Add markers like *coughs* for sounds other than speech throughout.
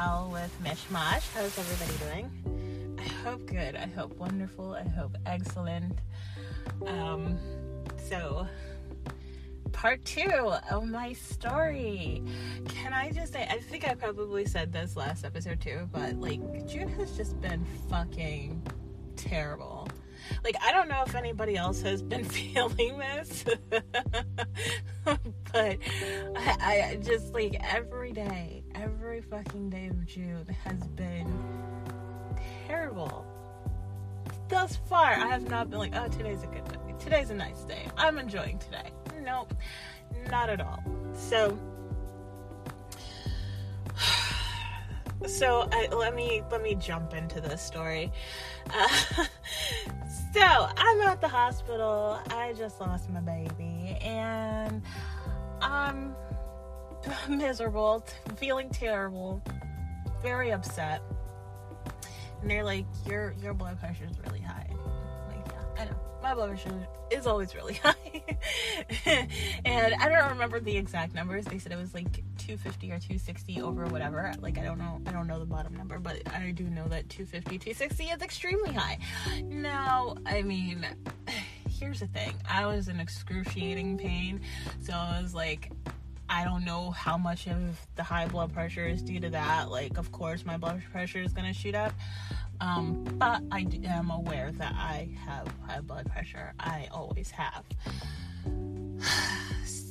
Cal with Mishmash. How's everybody doing? I hope good. I hope wonderful. I hope excellent. Um, so, part two of my story. Can I just say, I think I probably said this last episode too, but like, June has just been fucking terrible. Like, I don't know if anybody else has been *laughs* feeling this, *laughs* but I, I just like every day, every fucking day of June has been terrible. Thus far, I have not been like, oh, today's a good day. Today's a nice day. I'm enjoying today. Nope, not at all. So, *sighs* so I, let me let me jump into this story. Uh, *laughs* so I'm at the hospital. I just lost my baby, and I'm *laughs* miserable, feeling terrible, very upset. And they're like, "Your your blood pressure is really high." I'm like, yeah, I know. My blood pressure is always really *laughs* high, and I don't remember the exact numbers. They said it was like 250 or 260 over whatever. Like I don't know, I don't know the bottom number, but I do know that 250, 260 is extremely high. Now, I mean, *sighs* here's the thing. I was in excruciating pain, so I was like I don't know how much of the high blood pressure is due to that. Like, of course, my blood pressure is going to shoot up. Um, but I am aware that I have high blood pressure. I always have. *sighs*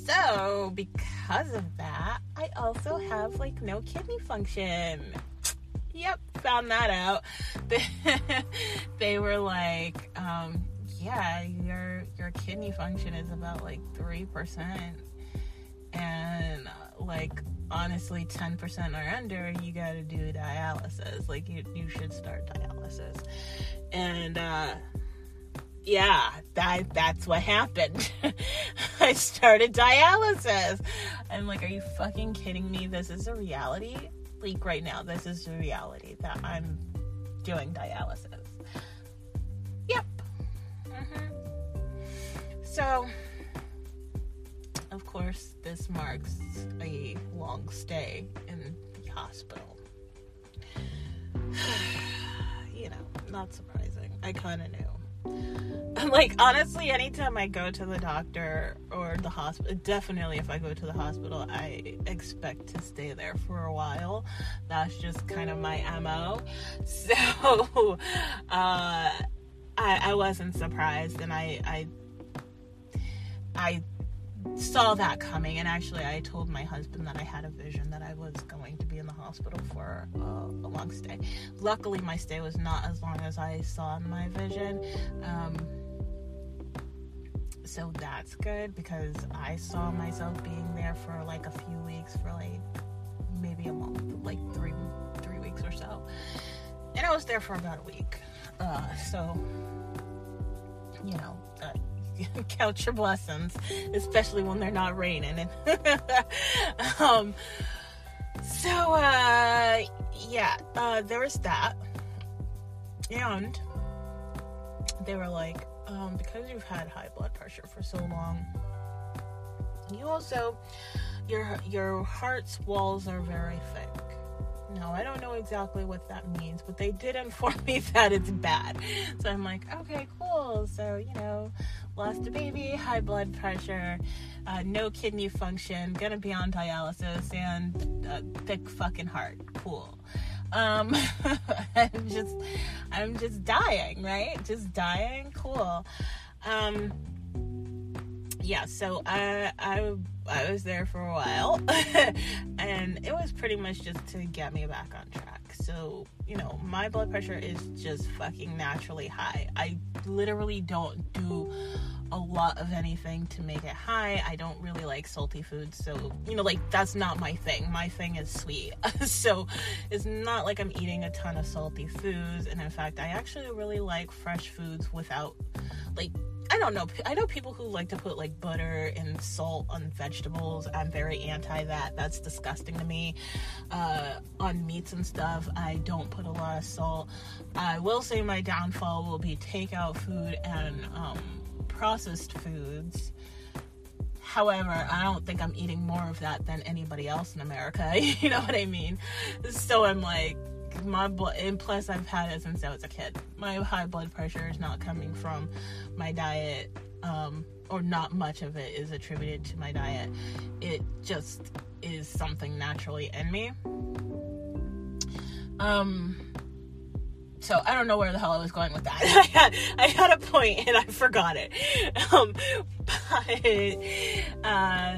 So, because of that, I also have like no kidney function. Yep, found that out. *laughs* they were like, um, yeah, your your kidney function is about like three percent, and uh, like honestly, ten percent or under, you got to do dialysis. Like you you should start dialysis, and uh, yeah, that that's what happened. *laughs* I started dialysis. I'm like, are you fucking kidding me? This is a reality. Like right now, this is a reality that I'm doing dialysis. Yep. Mm-hmm. So, of course, this marks a long stay in the hospital. *sighs* you know, not surprising. I kind of knew. *laughs* like honestly anytime i go to the doctor or the hospital definitely if i go to the hospital i expect to stay there for a while that's just kind of my mo *laughs* so *laughs* uh i i wasn't surprised and i i i saw that coming and actually i told my husband that i had a vision that i was going to be in the hospital for uh, a long stay. Luckily my stay was not as long as i saw in my vision um, so that's good because i saw myself being there for like a few weeks for like maybe a month like three three weeks or so. And i was there for about a week uh, so you know *laughs* count your blessings, especially when they're not raining. *laughs* um, so, uh, yeah, uh, there was that. And they were like, um, because you've had high blood pressure for so long, you also, your, your heart's walls are very thick. No, I don't know exactly what that means, but they did inform *laughs* me that it's bad. So I'm like, okay, cool. So, you know, lost a baby, high blood pressure, uh, no kidney function, gonna be on dialysis, and a thick fucking heart. Cool. Um, *laughs* I'm just, I'm just dying, right? Just dying. Cool. Um, yeah. So I, I, I was there for a while, *laughs* and it was pretty much just to get me back on track. So, you know, my blood pressure is just fucking naturally high. I literally don't do a lot of anything to make it high. I don't really like salty foods, so you know, like that's not my thing. My thing is sweet. *laughs* so it's not like I'm eating a ton of salty foods, and in fact, I actually really like fresh foods without like I don't know. I know people who like to put like butter and salt on vegetables. I'm very anti that. That's disgusting to me. Uh, on meats and stuff, I don't put a lot of salt. I will say my downfall will be takeout food and um, processed foods. However, I don't think I'm eating more of that than anybody else in America. *laughs* you know what I mean? So I'm like, my blood, and plus I've had it since I was a kid. My high blood pressure is not coming from my diet, um, or not much of it is attributed to my diet. It just is something naturally in me. Um, so I don't know where the hell I was going with that. *laughs* I had I had a point and I forgot it. *laughs* Um, but uh,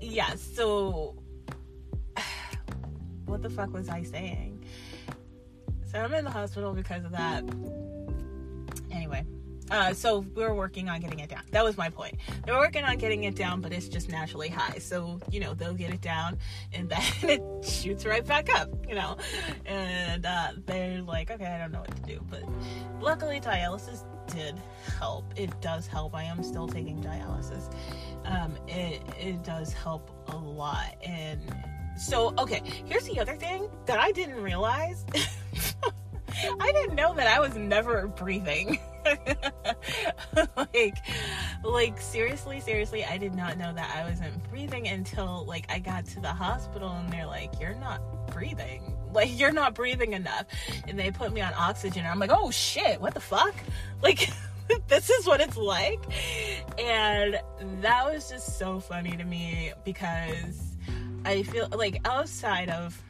yeah. So *sighs* what the fuck was I saying? So I'm in the hospital because of that. Anyway, uh, so we are working on getting it down. That was my point. They're working on getting it down, but it's just naturally high. So, you know, they'll get it down and *laughs* then it shoots right back up, you know. And uh, they're like, okay, I don't know what to do. But luckily, dialysis did help. It does help. I am still taking dialysis. Um, it, it does help a lot. And so, okay, here's the other thing that I didn't realize. *laughs* I didn't know that I was never breathing. *laughs* like like seriously seriously i did not know that i wasn't breathing until like i got to the hospital and they're like you're not breathing. *laughs* Like you're not breathing enough. And they put me on oxygen. I'm like oh shit what the fuck? Like this is what it's like. And that was just so funny to me because i feel like outside of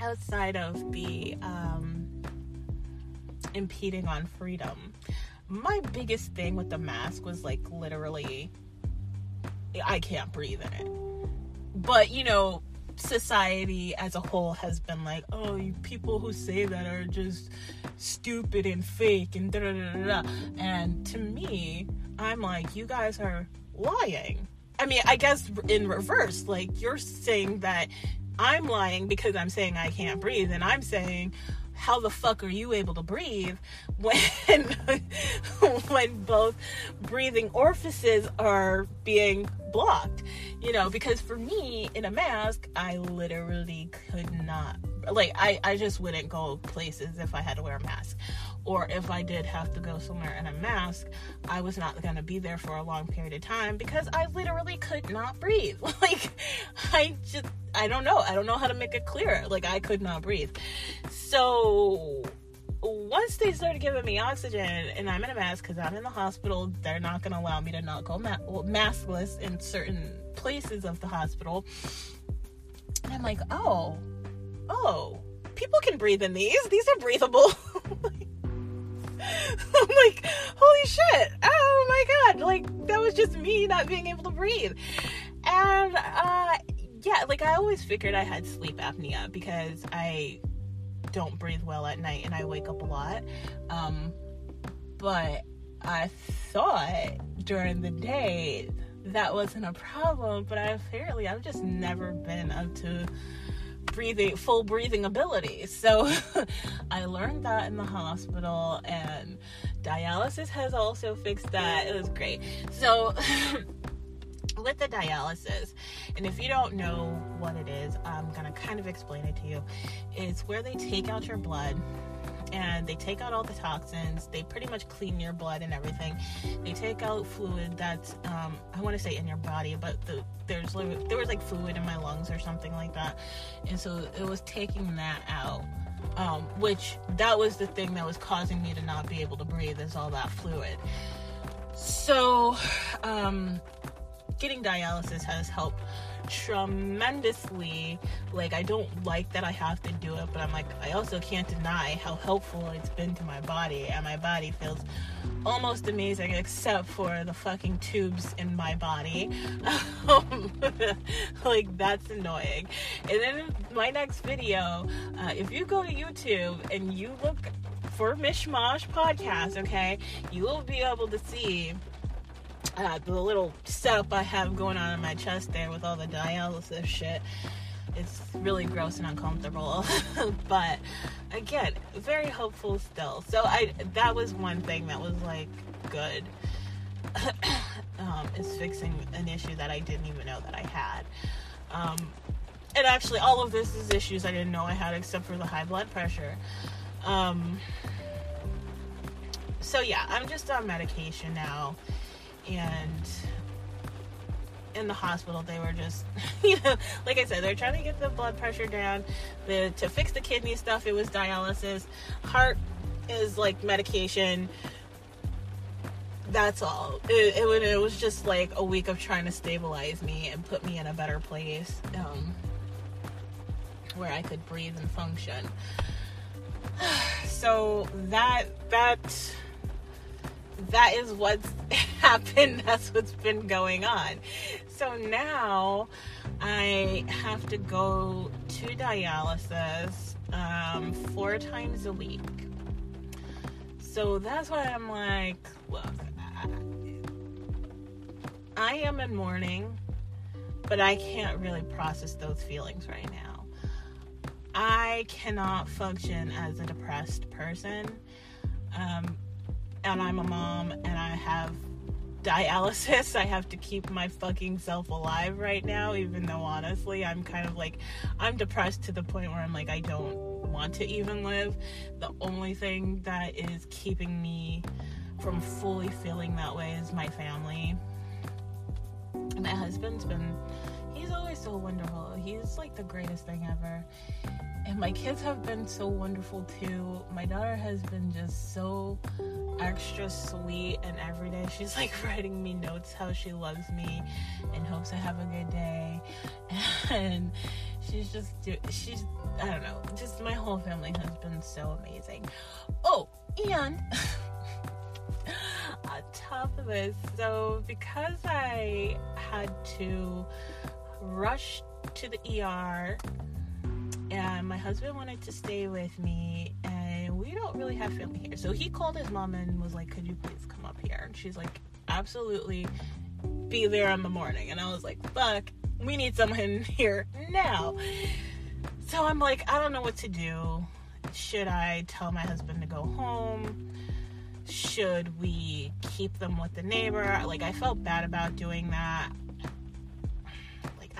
outside of the um impeding on freedom. My biggest thing with the mask was like literally, I can't breathe in it. But you know, society as a whole has been like, oh, you people who say that are just stupid and fake and da da da da. And to me, I'm like, you guys are lying. I mean, I guess in reverse, like you're saying that I'm lying because I'm saying I can't breathe, and I'm saying, how the fuck are you able to breathe when *laughs* when both breathing orifices are being blocked you know because for me in a mask i literally could not like i i just wouldn't go places if i had to wear a mask or if I did have to go somewhere in a mask, I was not going to be there for a long period of time because I literally could not breathe. *laughs* Like, I just, I don't know. I don't know how to make it clear. Like, I could not breathe. So, once they started giving me oxygen and I'm in a mask because I'm in the hospital, they're not going to allow me to not go ma- maskless in certain places of the hospital. And I'm like, oh, oh, people can breathe in these. These are breathable. *laughs* I'm like, holy shit. Oh my god. Like, that was just me not being able to breathe. And, uh, yeah, like, I always figured I had sleep apnea because I don't breathe well at night and I wake up a lot. Um, but I thought during the day that wasn't a problem, but I apparently I've just never been up to breathing full breathing ability. So *laughs* I learned that in the hospital and dialysis has also fixed that. It was great. So *laughs* with the dialysis, and if you don't know what it is, I'm gonna kind of explain it to you. It's where they take out your blood and they take out all the toxins. They pretty much clean your blood and everything. They take out fluid that's um, I want to say in your body, but the, there's there was like fluid in my lungs or something like that, and so it was taking that out. Um, which that was the thing that was causing me to not be able to breathe is all that fluid. So, um, getting dialysis has helped tremendously. Like, I don't like that I have to do it, but I'm like, I also can't deny how helpful it's been to my body, and my body feels almost amazing, except for the fucking tubes in my body. *laughs* *laughs* like, that's annoying. And then my next video, uh, if you go to YouTube and you look for Mishmash Podcast, okay, you will be able to see uh, the little setup I have going on in my chest there with all the dialysis shit. It's really gross and uncomfortable, *laughs* but again, very hopeful still. So I that was one thing that was like good. *coughs* um, is fixing an issue that I didn't even know that I had. Um, and actually, all of this is issues I didn't know I had, except for the high blood pressure. Um, so yeah, I'm just on medication now and in the hospital, they were just, *laughs* you know, like I said, they're trying to get the blood pressure down. The to fix the kidney stuff, it was dialysis. Heart is like medication. That's all. It, it, it was just like a week of trying to stabilize me and put me in a better place um, where I could breathe and function. *sighs* So that that that is what's *laughs* happened. That's what's been going on. So now I have to go to dialysis um, four times a week. So that's why I'm like, look, I, am in mourning, but I can't really process those feelings right now. I cannot function as a depressed person. Um, and I'm a mom and I have dialysis. I have to keep my fucking self alive right now, even though honestly, I'm kind of like, I'm depressed to the point where I'm like, I don't want to even live. The only thing that is keeping me from fully feeling that way is my family. My husband's been, always so wonderful. He's like the greatest thing ever. And my kids have been so wonderful too. My daughter has been just so extra sweet, and every day she's like *laughs* writing me notes how she loves me and hopes I have a good day. *laughs* And she's just, she's, I don't know, just my whole family has been so amazing. Oh, and *laughs* on top of this, so because I had to rush to the ER and my husband wanted to stay with me and we don't really have family here. So he called his mom and was like could you please come up here? And she's like absolutely. Be there in the morning. And i was like fuck we need someone *laughs* here now. So i'm like i don't know what to do. Should i tell my husband to go home? Should we keep them with the neighbor? Like i felt bad about doing that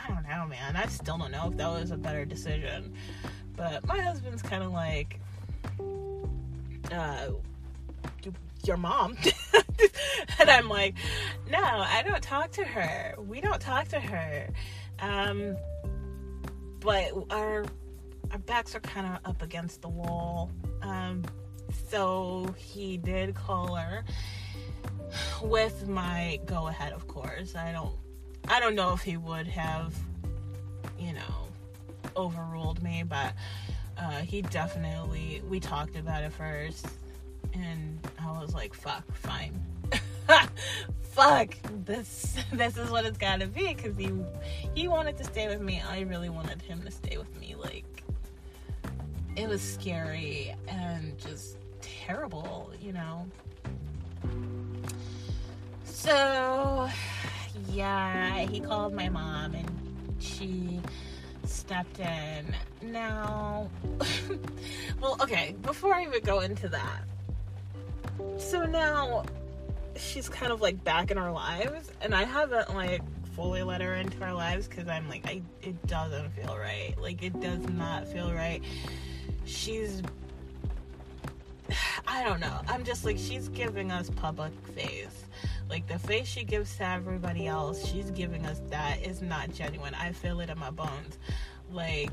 I don't know, man. I still don't know if that was a better decision. But my husband's kind of like, uh, your mom. *laughs* and I'm like, no, I don't talk to her. We don't talk to her. Um, but our our backs are kind of up against the wall. Um, so he did call her with my go ahead, of course. I don't I don't know if he would have, you know, overruled me, but uh, he definitely. We talked about it first, and I was like, "Fuck, fine." *laughs* Fuck this. This is what it's got to be because he he wanted to stay with me. I really wanted him to stay with me. Like it was scary and just terrible, you know. So yeah, he called my mom and she stepped in. Now, *laughs* well, okay, before I even go into that, so now she's kind of like back in our lives, and I haven't like fully let her into our lives because I'm like, I it doesn't feel right. Like, it does not feel right. She's *sighs* I don't know. I'm just like she's giving us public face. Like the face she gives to everybody else, she's giving us that is not genuine. I feel it in my bones. Like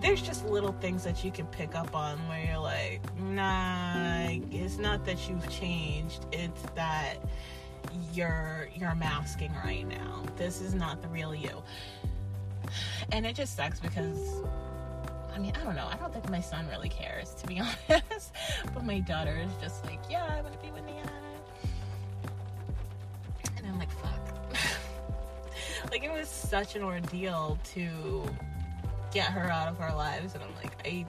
there's just little things that you can pick up on where you're like, nah, it's not that you've changed. It's that you're you're masking right now. This is not the real you. And it just sucks because I mean, I don't know. I don't think my son really cares, to be *laughs* honest. but my daughter is just like, yeah, I want to be with Nana. Like, it was such an ordeal to get her out of our lives. And I'm like, I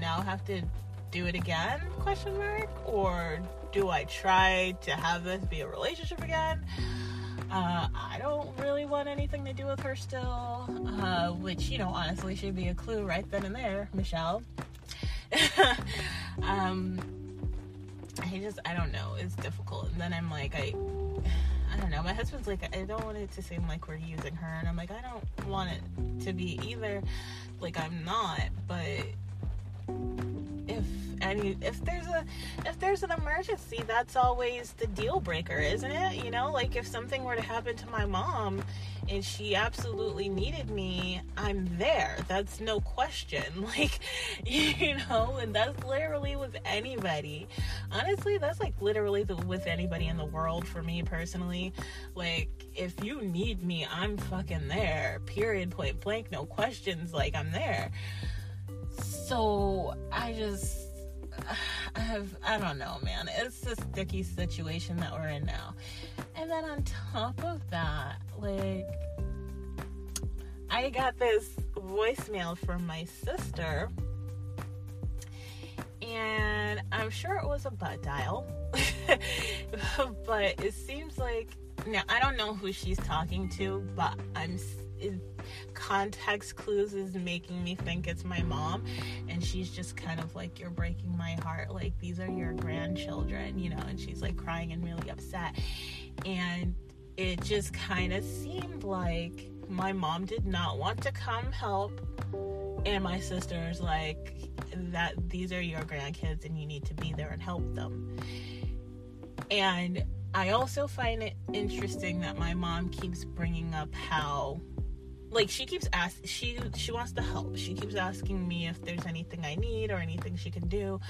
now have to do it again? Question mark. Or do I try to have this be a relationship again? Uh, I don't really want anything to do with her still, uh, which, you know, honestly should be a clue right then and there, Michelle. *laughs* um, I just, I don't know, it's difficult. And then I'm like, I, I don't know. My husband's like, I don't want it to seem like we're using her. And I'm like, I don't want it to be either. Like, I'm not, but any if there's a if there's an emergency that's always the deal breaker isn't it? You know like if something were to happen to my mom and she absolutely needed me i'm there. That's no question. *laughs* Like you know and that's literally with anybody. Honestly that's like literally the, with anybody in the world for me personally. Like if you need me i'm fucking there. Period point blank no questions like i'm there. So I just *sighs* I have I don't know, man. It's a sticky situation that we're in now. And then on top of that, like I got this voicemail from my sister and I'm sure it was a butt dial. *laughs* but it seems like now I don't know who she's talking to, but I'm context clues is making me think it's my mom and she's just kind of like you're breaking my heart. Like these are your grandchildren you know and she's like crying and really upset. And it just kind of seemed like my mom did not want to come help and my sister's like that these are your grandkids and you need to be there and help them. And I also find it interesting that my mom keeps bringing up how like she keeps asking she she wants to help. She keeps asking me if there's anything i need or anything she can do.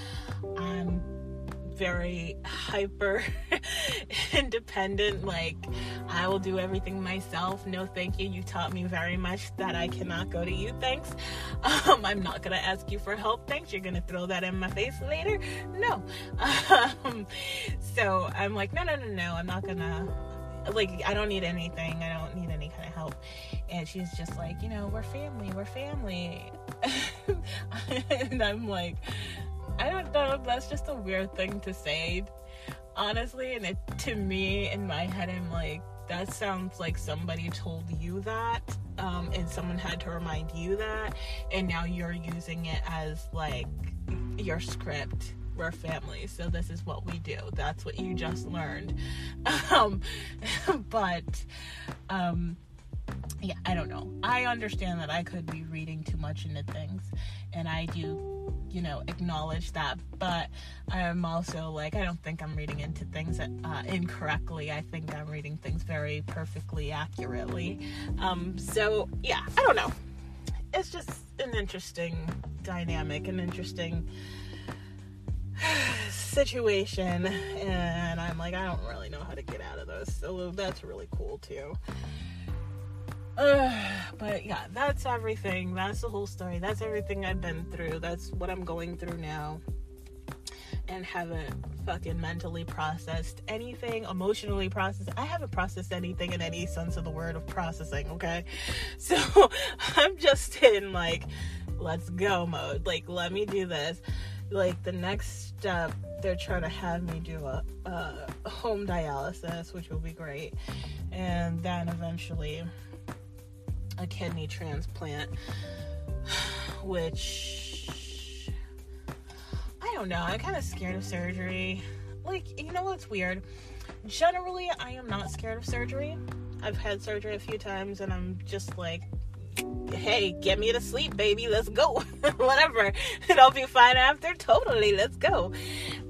I'm very hyper *laughs* independent like i will do everything myself. No thank you. You taught me very much that i cannot go to you. Thanks. *laughs* Um, i'm not gonna ask you for help. Thanks. You're gonna throw that in my face later? No. *laughs* Um, so i'm like no no no no. I'm not gonna like i don't need anything i don't need any kind of help and she's just like, you know, we're family, we're family. *laughs* and I'm like, I don't know, that's just a weird thing to say, honestly. And it, to me, in my head, I'm like, that sounds like somebody told you that, um, and someone had to remind you that, and now you're using it as like your script we're family so this is what we do that's what you just learned *laughs* um, *laughs* but um, yeah, I don't know. I understand that I could be reading too much into things, and I do, you know, acknowledge that. But I'm also like, I don't think I'm reading into things uh, incorrectly. I think I'm reading things very perfectly accurately. Um, so yeah, I don't know. It's just an interesting dynamic, an interesting situation, and I'm like, I don't really know how to get out of this. So that's really cool too. Uh, but yeah, that's everything. That's the whole story. That's everything I've been through. That's what I'm going through now. And haven't fucking mentally processed anything, emotionally processed. I haven't processed anything in any sense of the word of processing, okay? *laughs* So *laughs* I'm just in like, let's go mode. Like, let me do this. Like, the next step, they're trying to have me do a, a home dialysis, which will be great. And then eventually a kidney transplant, *sighs* which I don't know. I'm kind of scared of surgery. Like, you know what's weird? Generally, I am not scared of surgery. I've had surgery a few times and I'm just like, hey, get me to sleep, baby. Let's go. *laughs* Whatever. I'll be fine after. Totally. Let's go.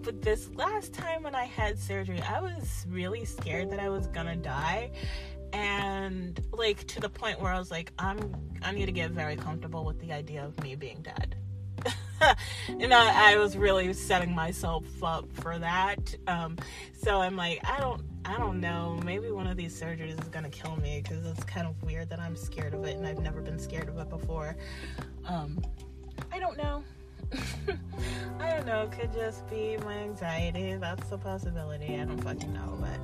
But this last time when I had surgery, I was really scared that I was gonna die and like to the point where I was like, I'm I need to get very comfortable with the idea of me being dead. *laughs* and I, I, was really setting myself up for that. Um, so I'm like, I don't, I don't know. Maybe one of these surgeries is gonna kill me because it's kind of weird that I'm scared of it, and I've never been scared of it before. Um, I don't know. *laughs* I don't know. It could just be my anxiety. That's a possibility. I don't fucking know, but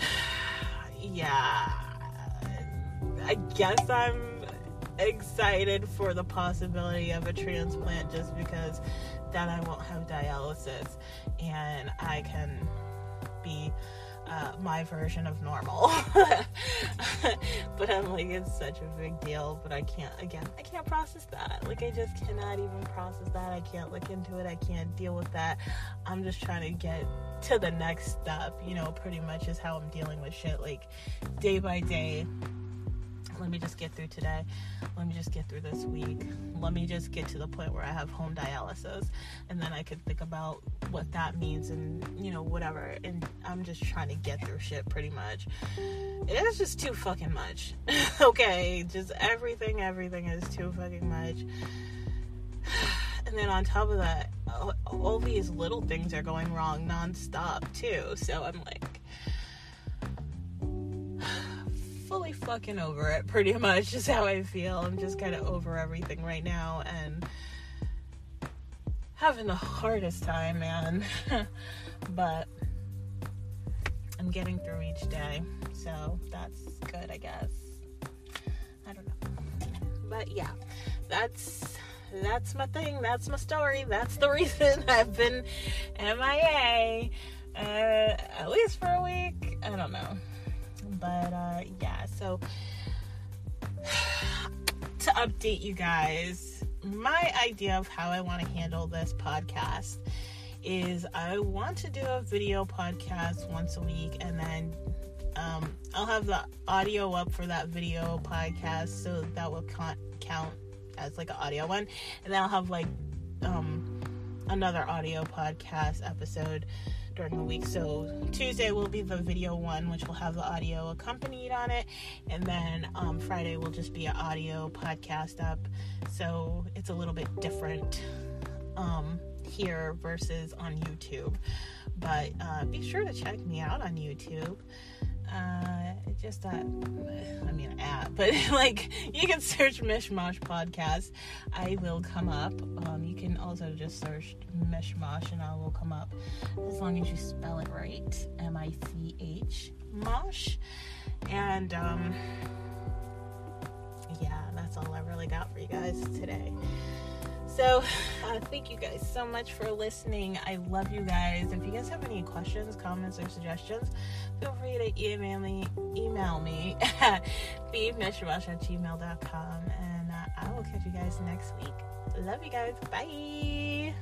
*sighs* yeah, I guess I'm excited for the possibility of a transplant just because then I won't have dialysis and I can be uh, my version of normal. *laughs* but I'm like, it's such a big deal. But I can't, again, I can't process that. Like, I just cannot even process that. I can't look into it. I can't deal with that. I'm just trying to get to the next step, you know, pretty much is how I'm dealing with shit. Like, day by day, let me just get through today. Let me just get through this week. Let me just get to the point where I have home dialysis. And then I could think about what that means and, you know, whatever. And I'm just trying to get through shit pretty much. It is just too fucking much. *laughs* okay, just everything, everything is too fucking much. *sighs* And then on top of that, all these little things are going wrong nonstop too. So I'm like, fucking over it, pretty much, is how I feel. I'm just kind of over everything right now and having the hardest time, man. *laughs* but I'm getting through each day, so that's good, I guess. I don't know. But yeah, that's that's my thing. That's my story. That's the *laughs* reason I've been MIA. Uh, at least for a week. I don't know. But uh, yeah, so *sighs* to update you guys, my idea of how I want to handle this podcast is I want to do a video podcast once a week and then um, I'll have the audio up for that video podcast so that will count as like an audio one. And then I'll have like um, another audio podcast episode during the week. So Tuesday will be the video one, which will have the audio accompanied on it, and then um, Friday will just be an audio podcast up. So it's a little bit different um, here versus on YouTube. But uh, be sure to check me out on YouTube uh, just that, I mean, but *laughs* like you can search Mishmash Podcast. I will come up. Um, you can also just search Mishmash and I will come up as long as you spell it right M I C H Mosh. And um, yeah, that's all I really got for you guys today. So, uh, thank you guys so much for listening. I love you guys. If you guys have any questions, comments, or suggestions, feel free to email me, email me *laughs* at beefmeshrush at gmail.com. And uh, I will catch you guys next week. Love you guys. Bye.